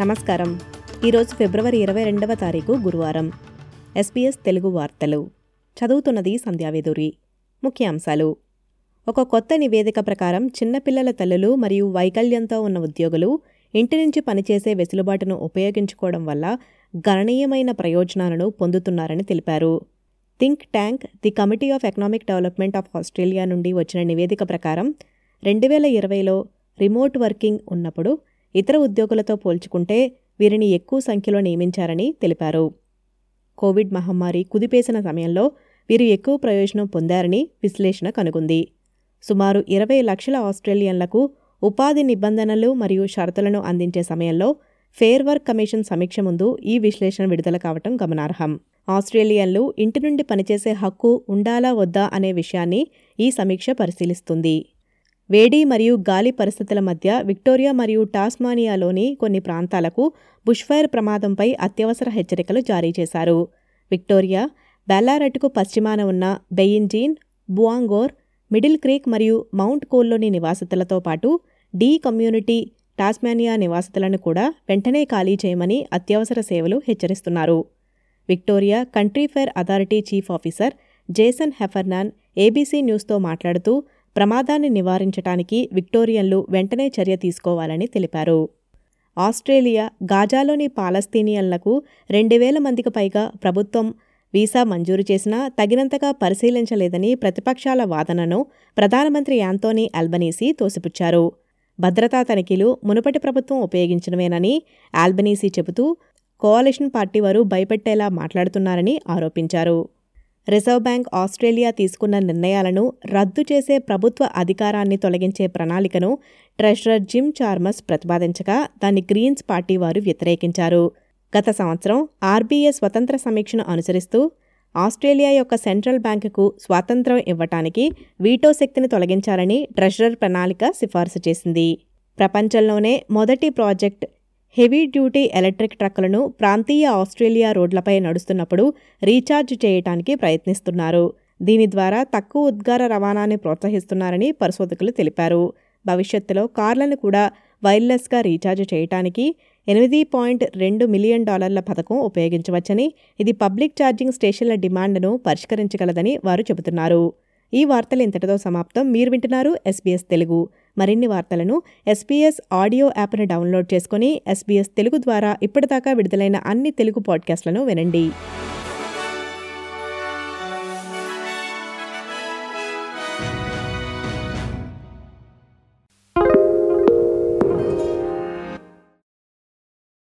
నమస్కారం. ఈరోజు ఫిబ్రవరి ఇరవై రెండవ తారీఖు గురువారం. ఎస్పీఎస్ తెలుగు వార్తలు. చదువుతున్నది సంధ్యావేదూరి ముఖ్యాంశాలు. ఒక కొత్త నివేదిక ప్రకారం చిన్నపిల్లల తల్లులు మరియు వైకల్యంతో ఉన్న ఉద్యోగులు ఇంటి నుంచి పనిచేసే వెసులుబాటును ఉపయోగించుకోవడం వల్ల గణనీయమైన ప్రయోజనాలను పొందుతున్నారని తెలిపారు. Think tank the committee of economic development of Australia నుండి వచ్చిన నివేదిక ప్రకారం రెండు వేల ఇరవైలో రిమోట్ వర్కింగ్ ఉన్నప్పుడు ఇతర ఉద్యోగులతో పోల్చుకుంటే వీరిని ఎక్కువ సంఖ్యలో నియమించారని తెలిపారు. కోవిడ్ మహమ్మారి కుదిపేసిన సమయంలో వీరు ఎక్కువ ప్రయోజనం పొందారని విశ్లేషణ కనుగొంది. సుమారు ఇరవై లక్షల ఆస్ట్రేలియన్లకు ఉపాధి నిబంధనలు మరియు షరతులను అందించే సమయంలో ఫెయిర్ వర్క్ కమిషన్ సమీక్ష ముందు ఈ విశ్లేషణ విడుదల కావటం గమనార్హం. ఆస్ట్రేలియన్లు ఇంటి నుండి పనిచేసే హక్కు ఉండాలా వద్దా అనే విషయాన్ని ఈ సమీక్ష పరిశీలిస్తుంది. వేడి మరియు గాలి పరిస్థితుల మధ్య విక్టోరియా మరియు టాస్మానియాలోని కొన్ని ప్రాంతాలకు బుష్ఫైర్ ప్రమాదంపై అత్యవసర హెచ్చరికలు జారీ చేశారు. విక్టోరియా బెల్లారెట్కు పశ్చిమాన ఉన్న బెయిన్జీన్ బువాంగోర్ మిడిల్ క్రీక్ మరియు మౌంట్ కోల్లోని నివాసితులతో పాటు డీ కమ్యూనిటీ టాస్మానియా నివాసితులను కూడా వెంటనే ఖాళీ చేయమని అత్యవసర సేవలు హెచ్చరిస్తున్నారు. Victoria Country Fire Authority chief officer Jason Heffernan ABC న్యూస్తో మాట్లాడుతూ ప్రమాదాన్ని నివారించటానికి విక్టోరియన్లు వెంటనే చర్య తీసుకోవాలని తెలిపారు. ఆస్ట్రేలియా గాజాలోని పాలస్తీనియన్లకు రెండు వేల మందికి పైగా ప్రభుత్వం వీసా మంజూరు చేసినా తగినంతగా పరిశీలించలేదని ప్రతిపక్షాల వాదనను ప్రధానమంత్రి యాంతోనీ అల్బనీసీ తోసిపుచ్చారు. భద్రతా తనిఖీలు మునుపటి ప్రభుత్వం ఉపయోగించడమేనని ఆల్బనీసీ చెబుతూ కోalition పార్టీ వారు భయపెట్టేలా మాట్లాడుతున్నారని ఆరోపించారు. రిజర్వ్ బ్యాంక్ ఆస్ట్రేలియా తీసుకున్న నిర్ణయాలను రద్దు చేసే ప్రభుత్వ అధికారాన్ని తొలగించే ప్రణాళికను ట్రెషరర్ జిమ్ చార్మస్ ప్రతిపాదించగా దాన్ని గ్రీన్స్ పార్టీ వారు వ్యతిరేకించారు. గత సంవత్సరం ఆర్బీఐ స్వతంత్ర సమీక్షను అనుసరిస్తూ ఆస్ట్రేలియా యొక్క సెంట్రల్ బ్యాంకుకు స్వాతంత్రం ఇవ్వటానికి వీటో శక్తిని తొలగించాలని ట్రెషరర్ ప్రణాళిక సిఫార్సు చేసింది. ప్రపంచంలోనే మొదటి ప్రాజెక్ట్ హెవీ డ్యూటీ ఎలక్ట్రిక్ ట్రక్కులను ప్రాంతీయ ఆస్ట్రేలియా రోడ్లపై నడుస్తున్నప్పుడు రీఛార్జ్ చేయటానికి ప్రయత్నిస్తున్నారు. దీని ద్వారా తక్కువ ఉద్గార రవాణాని ప్రోత్సహిస్తున్నారని పరిశోధకులు తెలిపారు. భవిష్యత్తులో కార్లను కూడా వైర్లెస్గా రీఛార్జ్ చేయటానికి ఎనిమిది పాయింట్ రెండు మిలియన్ డాలర్ల పథకం ఉపయోగించవచ్చని ఇది పబ్లిక్ ఛార్జింగ్ స్టేషన్ల డిమాండ్ను పరిష్కరించగలదని వారు చెబుతున్నారు. ఈ వార్తలు ఇంతటితో సమాప్తం. మీరు వింటున్నారు ఎస్బీఎస్ తెలుగు. మరిన్ని వార్తలను ఎస్బీఎస్ ఆడియో యాప్ను డౌన్లోడ్ చేసుకుని ఎస్బీఎస్ తెలుగు ద్వారా ఇప్పటిదాకా విడుదలైన అన్ని తెలుగు పాడ్కాస్ట్లను వినండి.